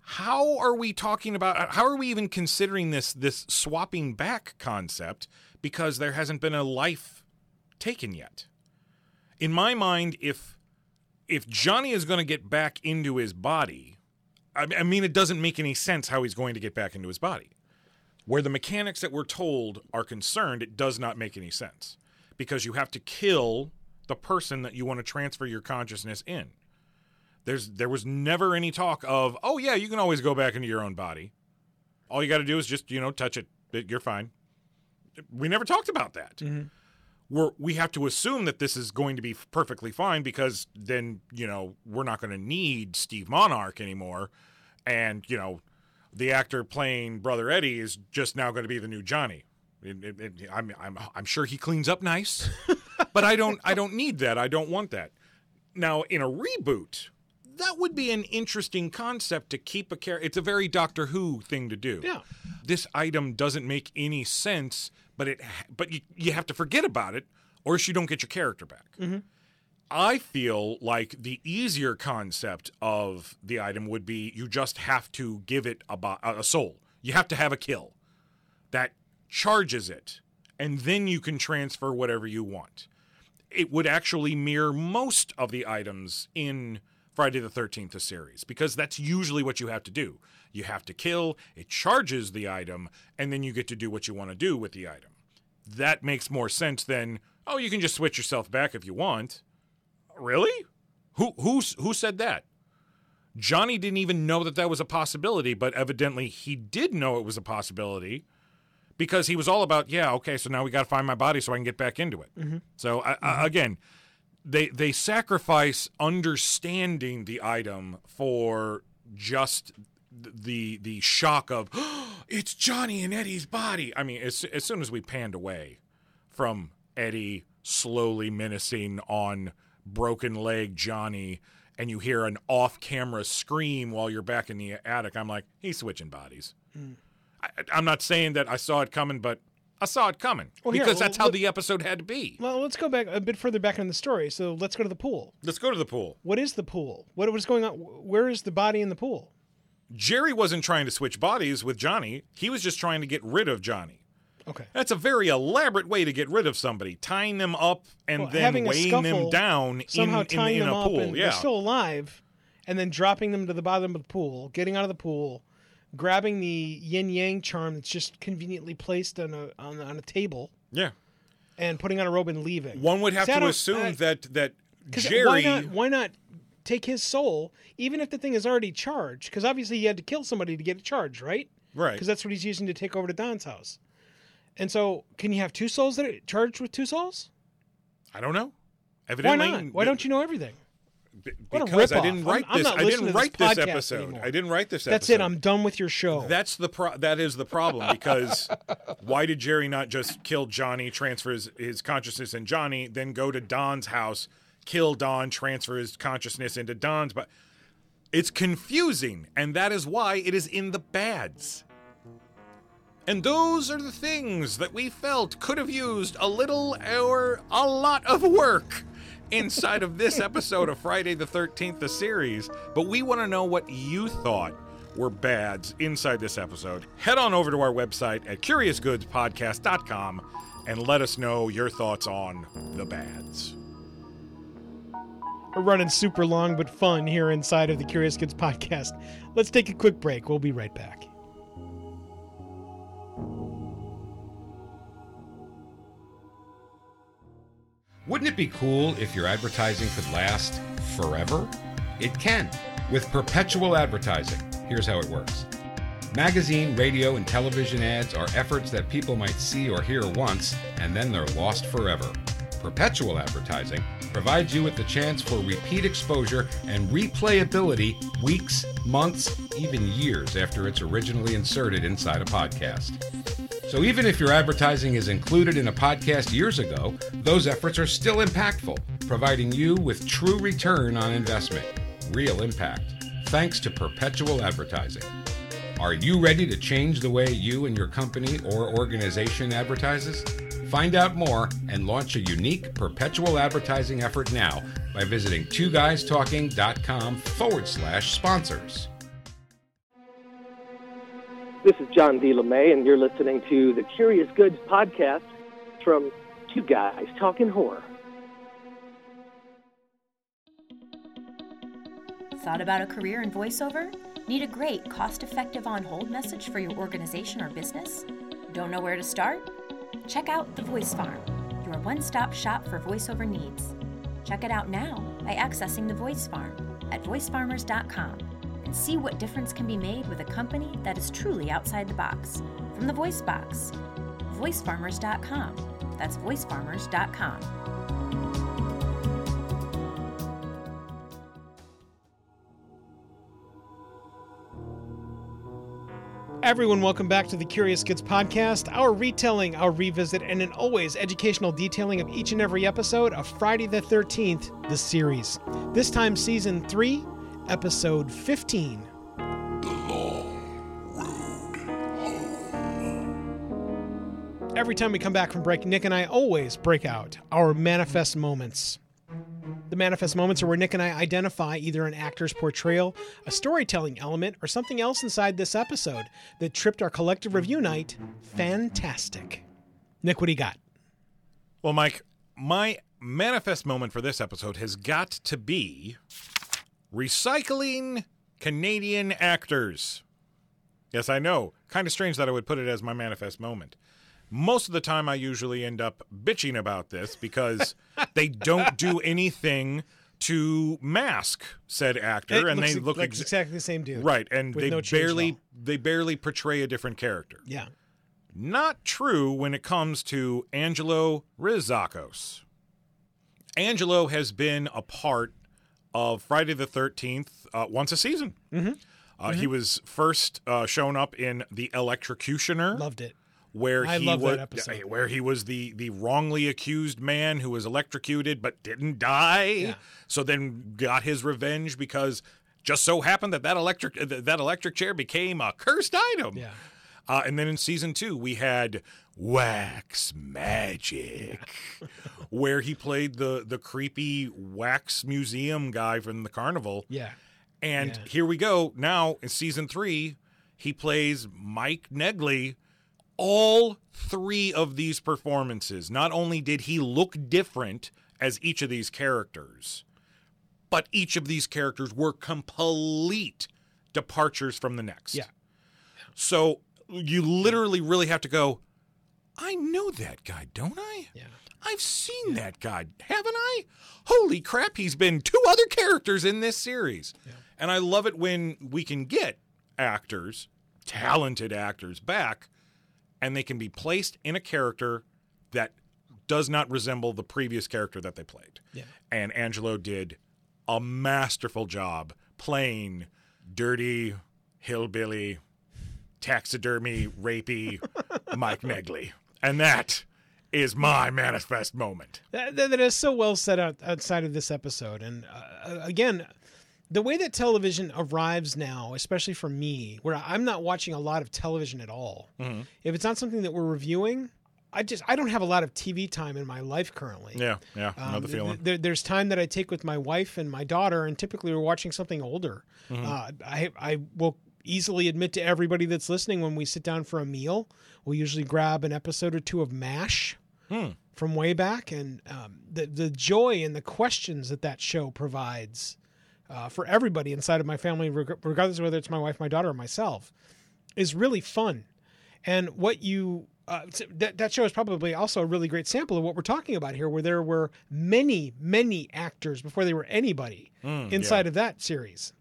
how are we talking about how are we even considering this this swapping back concept because there hasn't been a life taken yet in my mind if if johnny is going to get back into his body I, I mean it doesn't make any sense how he's going to get back into his body where the mechanics that we're told are concerned it does not make any sense because you have to kill the person that you want to transfer your consciousness in there's there was never any talk of, oh yeah, you can always go back into your own body. All you got to do is just you know touch it. It- You're fine. We never talked about that. Mm-hmm. We're, we have to assume that this is going to be perfectly fine because then you know we're not going to need Steve Monarque anymore, and you know the actor playing Brother Eddie is just now going to be the new Johnny. It- it- it- I'm, I'm I'm sure he cleans up nice, but I don't I don't need that. I don't want that. Now in a reboot, that would be an interesting concept to keep a character. It's a very Doctor Who thing to do. Yeah. This item doesn't make any sense, but it but you, you have to forget about it, or else you don't get your character back. Mm-hmm. I feel like the easier concept of the item would be you just have to give it a, bo- a soul. You have to have a kill that charges it, and then you can transfer whatever you want. It would actually mirror most of the items in Friday the 13th the series because that's usually what you have to do. You have to kill, it charges the item, and then you get to do what you want to do with the item. That makes more sense than, oh, you can just switch yourself back if you want. Really? Who who who said that? Johnny didn't even know that that was a possibility, but evidently he did know it was a possibility because he was all about, yeah, okay, so now we got to find my body so I can get back into it. Mm-hmm. So I, I, mm-hmm. again, they they sacrifice understanding the item for just the the shock of it's Johnny and Eddie's body. I mean, as as soon as we panned away from Eddie slowly menacing on broken leg Johnny and you hear an off camera scream while you're back in the attic, I'm like, he's switching bodies. Mm. I, I'm not saying that I saw it coming, but I saw it coming Well, here, because that's how let- the episode had to be. Well, let's go back a bit further back in the story. So let's go to the pool. Let's go to the pool. What is the pool? What was going on? Where is the body in the pool? Jerry wasn't trying to switch bodies with Johnny. He was just trying to get rid of Johnny. Okay. That's a very elaborate way to get rid of somebody, tying them up and Well, then weighing them down in, Somehow in, tying in them a up pool. and yeah. they're still alive, and then dropping them to the bottom of the pool, getting out of the pool, grabbing the yin yang charm that's just conveniently placed on a on, on a table, yeah. and putting on a robe and leaving. One would have to assume I- that that Jerry Why not, why not take his soul, even if the thing is already charged? Because obviously he had to kill somebody to get it charged, right? Right. Because that's what he's using to take over to Don's house. And so, can you have two souls that are charged with two souls? I don't know. Why not? Why don't you know everything? b- because I didn't I'm- write I'm this. I didn't to this write this episode. anymore. I didn't write this episode. That's it. I'm done with your show. That's the pro- that is the problem because why did Jerry not just kill Johnny, transfer his, his consciousness in Johnny, then go to Don's house, kill Don, transfer his consciousness into Don's? But it's confusing, and that is why it is in the bads. And those are the things that we felt could have used a little or a lot of work inside of this episode of Friday the 13th, the series. But we want to know what you thought were bads inside this episode. Head on over to our website at curiousgoodspodcast.com and let us know your thoughts on the bads. We're running super long but fun here inside of the Curious Goods podcast. Let's take a quick break. We'll be right back. Wouldn't it be cool if your advertising could last forever? It can with perpetual advertising. Here's how it works magazine, radio, and television ads are efforts that people might see or hear once, and then they're lost forever. Perpetual advertising provides you with the chance for repeat exposure and replayability weeks, months, even years after it's originally inserted inside a podcast. So even if your advertising is included in a podcast years ago, those efforts are still impactful, providing you with true return on investment, real impact, thanks to perpetual advertising. Are you ready to change the way you and your company or organization advertises? Find out more and launch a unique perpetual advertising effort now by visiting twoguystalking.com forward slash sponsors. This is John D. LeMay, and you're listening to the Curious Goods podcast from Two Guys Talking Horror. Thought about a career in voiceover? Need a great, cost effective on hold message for your organization or business? Don't know where to start? Check out The Voice Farm, your one stop shop for voiceover needs. Check it out now by accessing The Voice Farm at voicefarmers.com and see what difference can be made with a company that is truly outside the box. From the Voice Box, voicefarmers.com. That's voicefarmers.com. Everyone, welcome back to the Curious Goods podcast, our retelling, our revisit, and an always educational detailing of each and every episode of Friday the 13th, the series. This time, season 3, episode 15. Every time we come back from break, Nick and I always break out our manifest moments. The manifest moments are where Nick and I identify either an actor's portrayal, a storytelling element, or something else inside this episode that tripped our collective review night fantastic. Nick, what do you got? Well, Mike, my manifest moment for this episode has got to be recycling Canadian actors. Yes, I know. Kind of strange that I would put it as my manifest moment. Most of the time, I usually end up bitching about this because they don't do anything to mask said actor, It and they look like ex- exactly the same dude. right, and they no barely they barely portray a different character. Yeah. Not true when it comes to Angelo Rizacos. Angelo has been a part of Friday the 13th uh, once a season. Mm-hmm. Uh, He was first uh, shown up in The Electrocutioner, Loved it. Where I he was where he was the the wrongly accused man who was electrocuted but didn't die. Yeah. So then got his revenge because just so happened that that electric that electric chair became a cursed item. Yeah. Uh, and then in season two, we had Wax Magic, where he played the the creepy wax museum guy from the carnival. Yeah. And Yeah. here we go. Now in season three, he plays Mike Negley. All three of these performances, not only did he look different as each of these characters, but each of these characters were complete departures from the next. Yeah. So you literally really have to go, I know that guy, don't I? Yeah. I've seen that guy, haven't I? Holy crap, he's been two other characters in this series. And I love it when we can get actors, talented actors, back, and they can be placed in a character that does not resemble the previous character that they played. Yeah. And Angelo did a masterful job playing dirty, hillbilly, taxidermy, rapey Mike Negley. And that is my manifest moment. That, that that is so well set out outside of this episode. And uh, again, the way that television arrives now, especially for me, where I'm not watching a lot of television at all. If it's not something that we're reviewing, I just I don't have a lot of TV time in my life currently. Yeah, yeah, I know Um, the th- feeling. there's time that I take with my wife and my daughter, and typically we're watching something older. Mm-hmm. Uh, I I will easily admit to everybody that's listening when we sit down for a meal, we usually grab an episode or two of MASH Hmm. from way back, and um, the the joy and the questions that that show provides uh, for everybody inside of my family, regardless of whether it's my wife, my daughter, or myself, is really fun. And what you uh, that that show is probably also a really great sample of what we're talking about here, where there were many, many actors before they were anybody inside of that series.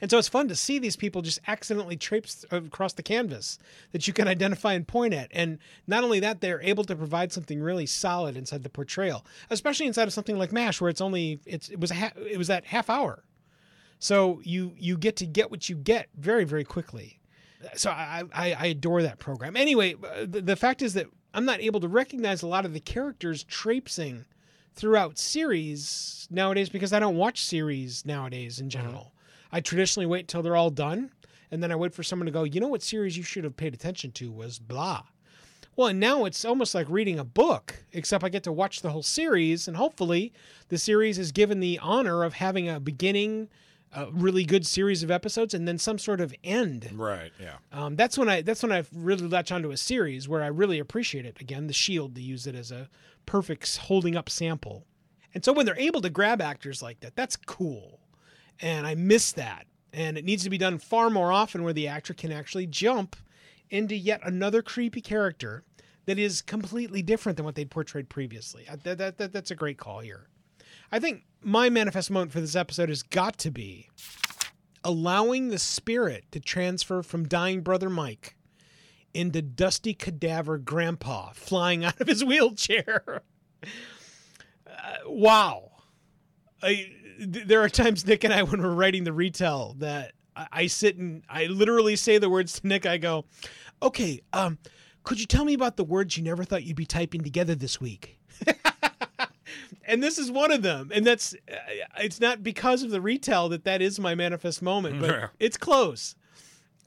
And so it's fun to see these people just accidentally traipse across the canvas that you can identify and point at. And not only that, they're able to provide something really solid inside the portrayal, especially inside of something like MASH, where it's only it's it was ha- it was that half hour. So you you get to get what you get very very quickly. So I I, I adore that program. Anyway, uh, the, the fact is that I'm not able to recognize a lot of the characters traipsing throughout series nowadays because I don't watch series nowadays in general. I traditionally wait till they're all done, and then I wait for someone to go. You know what series you should have paid attention to was blah. Well, and now it's almost like reading a book, except I get to watch the whole series, and hopefully the series is given the honor of having a beginning, a really good series of episodes, and then some sort of end. Right, yeah. Um, that's when I that's when I really latch onto a series where I really appreciate it. Again, the Shield to use it as a perfect holding up sample. And so when they're able to grab actors like that, that's cool. And I miss that. And it needs to be done far more often where the actor can actually jump into yet another creepy character that is completely different than what they'd portrayed previously. Uh, That, that, that, that's a great call here. I think my manifest moment for this episode has got to be allowing the spirit to transfer from dying brother Mike into dusty cadaver grandpa flying out of his wheelchair. Uh, wow. I, th- there are times Nick and I, when we're writing the retell, that I, I sit and I literally say the words to Nick. I go, "Okay, um, could you tell me about the words you never thought you'd be typing together this week?" and this is one of them and that's uh, it's not because of the retell that that is my manifest moment but Yeah. it's close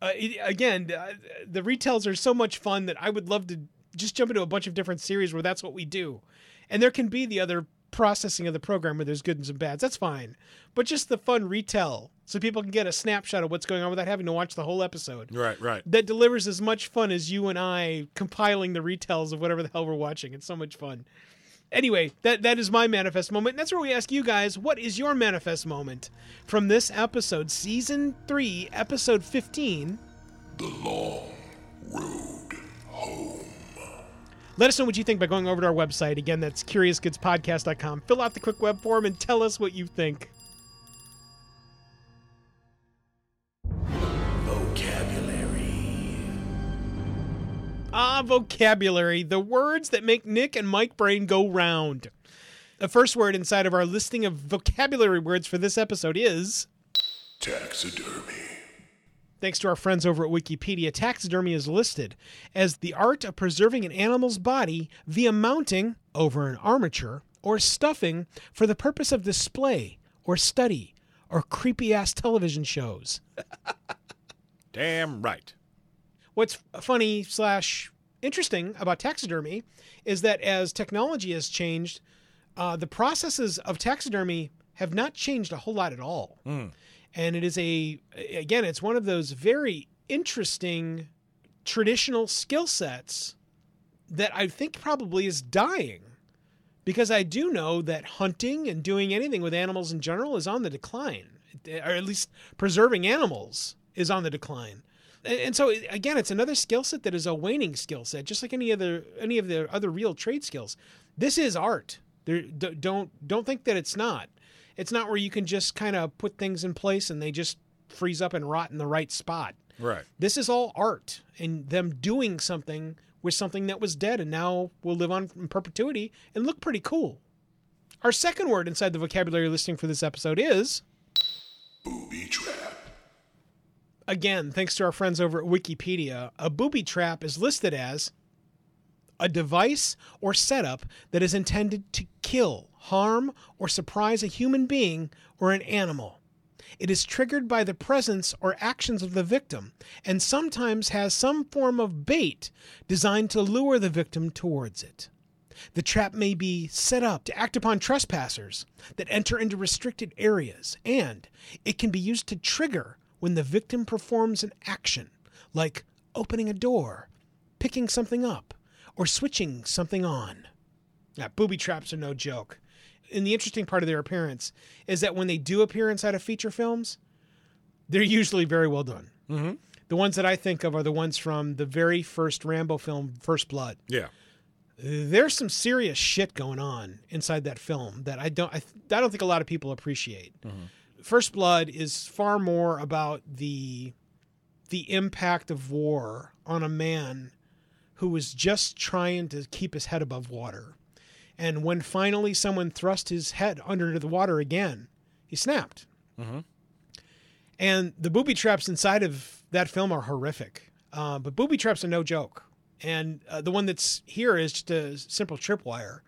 uh, it, again uh, the retells are so much fun that i would love to just jump into a bunch of different series where that's what we do and there can be the other processing of the program where there's goods and some bads that's fine but just the fun retell so people can get a snapshot of what's going on without having to watch the whole episode Right, right. that delivers as much fun as you and I compiling the retells of whatever the hell we're watching. It's so much fun. Anyway, that that is my manifest moment. And that's where we ask you guys, what is your manifest moment from this episode, season three, episode fifteen? The long road home. Let us know what you think by going over to our website. Again, that's curiousgoodspodcast.com. Fill out the quick web form and tell us what you think. Vocabulary. Ah, vocabulary, the words that make Nick and Mike Brain go round. The first word inside of our listing of vocabulary words for this episode is Taxidermy. Thanks to our friends over at Wikipedia, taxidermy is listed as the art of preserving an animal's body via mounting over an armature or stuffing for the purpose of display or study or creepy ass television shows. Damn right. what's funny slash interesting about taxidermy is that as technology has changed, uh, the processes of taxidermy have not changed a whole lot at all. And it is a, again, it's one of those very interesting traditional skill sets that I think probably is dying because I do know that hunting and doing anything with animals in general is on the decline, or at least preserving animals is on the decline. And, so again, it's another skill set that is a waning skill set, just like any other any of the other real trade skills. This is art. There, don't don't think that it's not. It's not where you can just kind of put things in place and they just freeze up and rot in the right spot. Right. This is all art and them doing something with something that was dead and now will live on in perpetuity and look pretty cool. Our second word inside the vocabulary listing for this episode is Booby trap. again, thanks to our friends over at Wikipedia, a booby trap is listed as a device or setup that is intended to kill, harm, or surprise a human being or an animal. It is triggered by the presence or actions of the victim and sometimes has some form of bait designed to lure the victim towards it. The trap may be set up to act upon trespassers that enter into restricted areas, and it can be used to trigger when the victim performs an action, like opening a door, picking something up, or switching something on. Now, booby traps are no joke. And the interesting part of their appearance is that when they do appear inside of feature films, they're usually very well done. Mm-hmm. The ones that I think of are the ones from the very first Rambo film, First Blood Yeah. there's some serious shit going on inside that film that I don't I, I don't think a lot of people appreciate. First Blood is far more about the the impact of war on a man who was just trying to keep his head above water. And when finally someone thrust his head under the water again, he snapped. And the booby traps inside of that film are horrific. Uh, but booby traps are no joke. And uh, the one that's here is just a simple tripwire.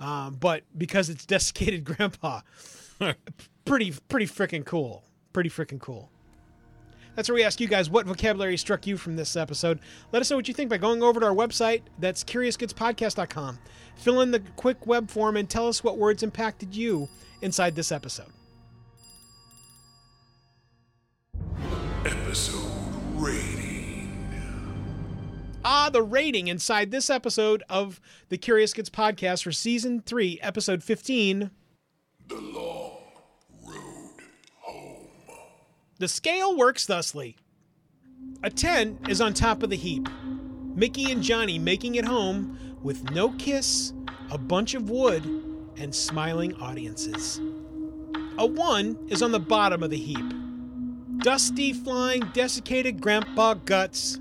Um, but because it's desiccated grandpa, pretty pretty freaking cool. Pretty freaking cool. That's where we ask you guys what vocabulary struck you from this episode. Let us know what you think by going over to our website. That's curiousgoodspodcast.com. Fill in the quick web form and tell us what words impacted you inside this episode. Episode rating. Ah, the rating inside this episode of the Curious Goods podcast for season three, episode 15. The long road home. The scale works thusly a 10 is on top of the heap. Mickey and Johnny making it home with no kiss, a bunch of wood, and smiling audiences. A 1 is on the bottom of the heap. Dusty, flying, desiccated grandpa guts.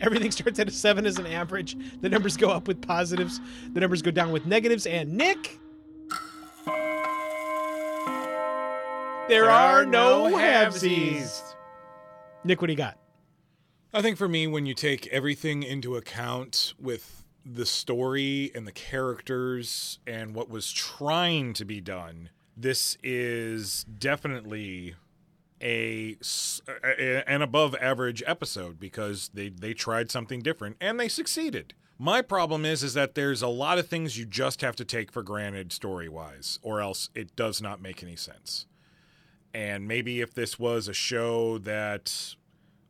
Everything starts at a 7 as an average. The numbers go up with positives, the numbers go down with negatives, and Nick. There, are, no halvesies. Nick, what do you got? I think for me, when you take everything into account with the story and the characters and what was trying to be done, this is definitely a, s- a- an above average episode because they they tried something different and they succeeded. My problem is is that there's a lot of things you just have to take for granted story wise, or else it does not make any sense. And maybe if this was a show that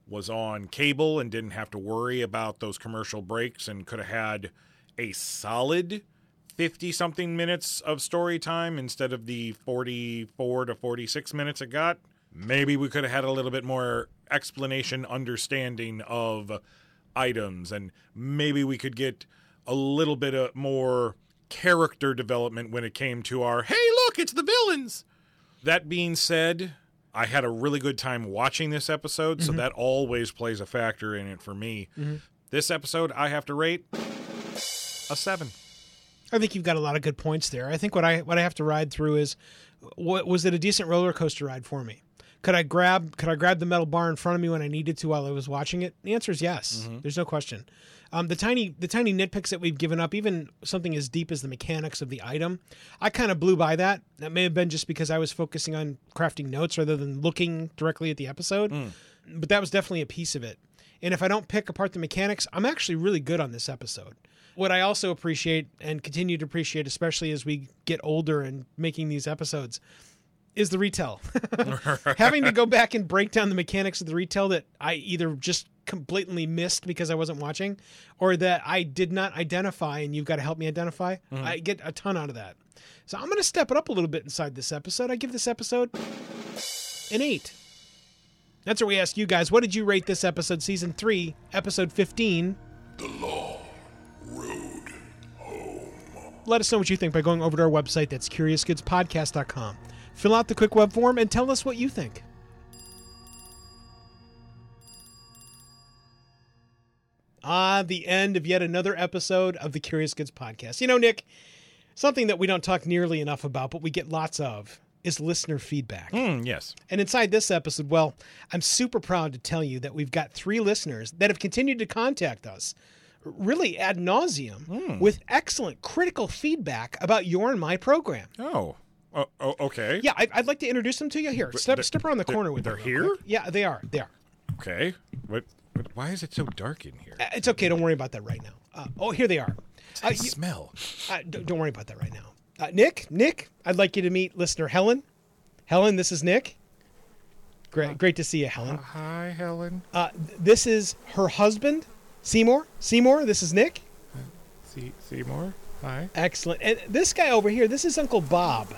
was on cable and didn't have to worry about those commercial breaks and could have had a solid 50 something minutes of story time instead of the 44 to 46 minutes it got, maybe we could have had a little bit more explanation, understanding of items, and maybe we could get a little bit of more character development when it came to our hey, look, it's the villains. That being said, I had a really good time watching this episode, so mm-hmm. that always plays a factor in it for me. Mm-hmm. This episode, I have to rate a seven. I think you've got a lot of good points there. I think what I what I have to ride through is what was it a decent roller coaster ride for me? Could I grab could I grab the metal bar in front of me when I needed to while I was watching it? The answer is yes. Mm-hmm. There's no question. Um, the tiny the tiny nitpicks that we've given up, even something as deep as the mechanics of the item, I kind of blew by that. That may have been just because I was focusing on crafting notes rather than looking directly at the episode. But that was definitely a piece of it. And if I don't pick apart the mechanics, I'm actually really good on this episode. What I also appreciate and continue to appreciate, especially as we get older and making these episodes, is the retell. Having to go back and break down the mechanics of the retell that I either just completely missed because I wasn't watching or that I did not identify and you've got to help me identify. Mm-hmm. I get a ton out of that. So I'm going to step it up a little bit inside this episode. I give this episode an 8. That's where we ask you guys, what did you rate this episode, season 3, episode 15? The Long Road Home. let us know what you think by going over to our website. That's curiousgoodspodcast.com. Fill out the quick web form and tell us what you think. Ah, the end of yet another episode of the Curious Goods podcast. You know, Nick, something that we don't talk nearly enough about, but we get lots of, is listener feedback. Hmm, yes. And inside this episode, well, I'm super proud to tell you that we've got three listeners that have continued to contact us, really ad nauseum, with excellent critical feedback about your and my program. Oh. Oh, oh okay. Yeah, I, I'd like to introduce them to you. Here, step, they're- step around the corner with they're here? quick. Yeah, they are. They are. Okay. What, what? Why is it so dark in here? Uh, It's okay. Don't worry about that right now. Uh, oh, here they are. Uh, I you- smell. uh, d- don't worry about that right now. Uh, Nick, Nick, I'd like you to meet listener Helen. Helen, this is Nick. Great, great to see you, Helen. Hi, Helen. Uh, th- this is her husband, Seymour. Seymour, this is Nick. See Seymour. Hi, Excellent. And this guy over here, this is Uncle Bob.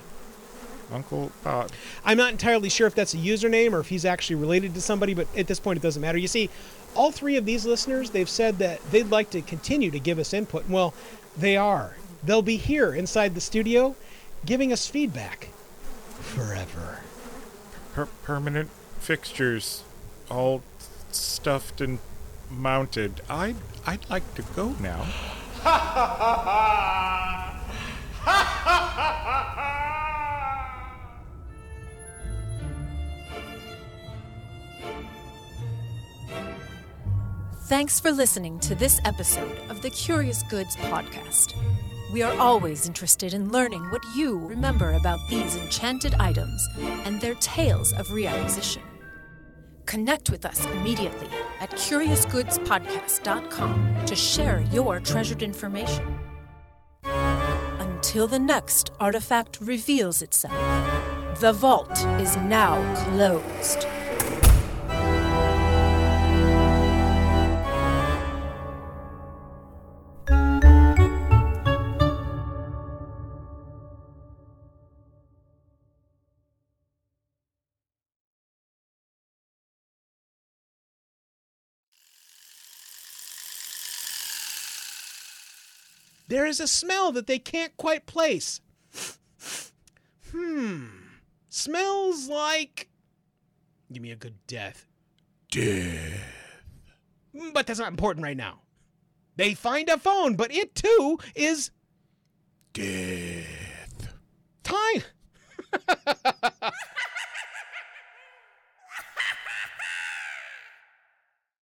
Uncle Bob. I'm not entirely sure if that's a username or if he's actually related to somebody, but at this point, it doesn't matter. You see, all three of these listeners, they've said that they'd like to continue to give us input. Well, they are. They'll be here inside the studio giving us feedback forever. Per- permanent fixtures, all stuffed and mounted. I'd, I'd like to go now. Thanks for listening to this episode of the Curious Goods Podcast. We are always interested in learning what you remember about these enchanted items and their tales of reacquisition. Connect with us immediately at CuriousGoodsPodcast.com to share your treasured information. Until the next artifact reveals itself, the vault is now closed. There is a smell that they can't quite place. Hmm. Smells like. Give me a good death. Death. But that's not important right now. They find a phone, but it too is Death. time.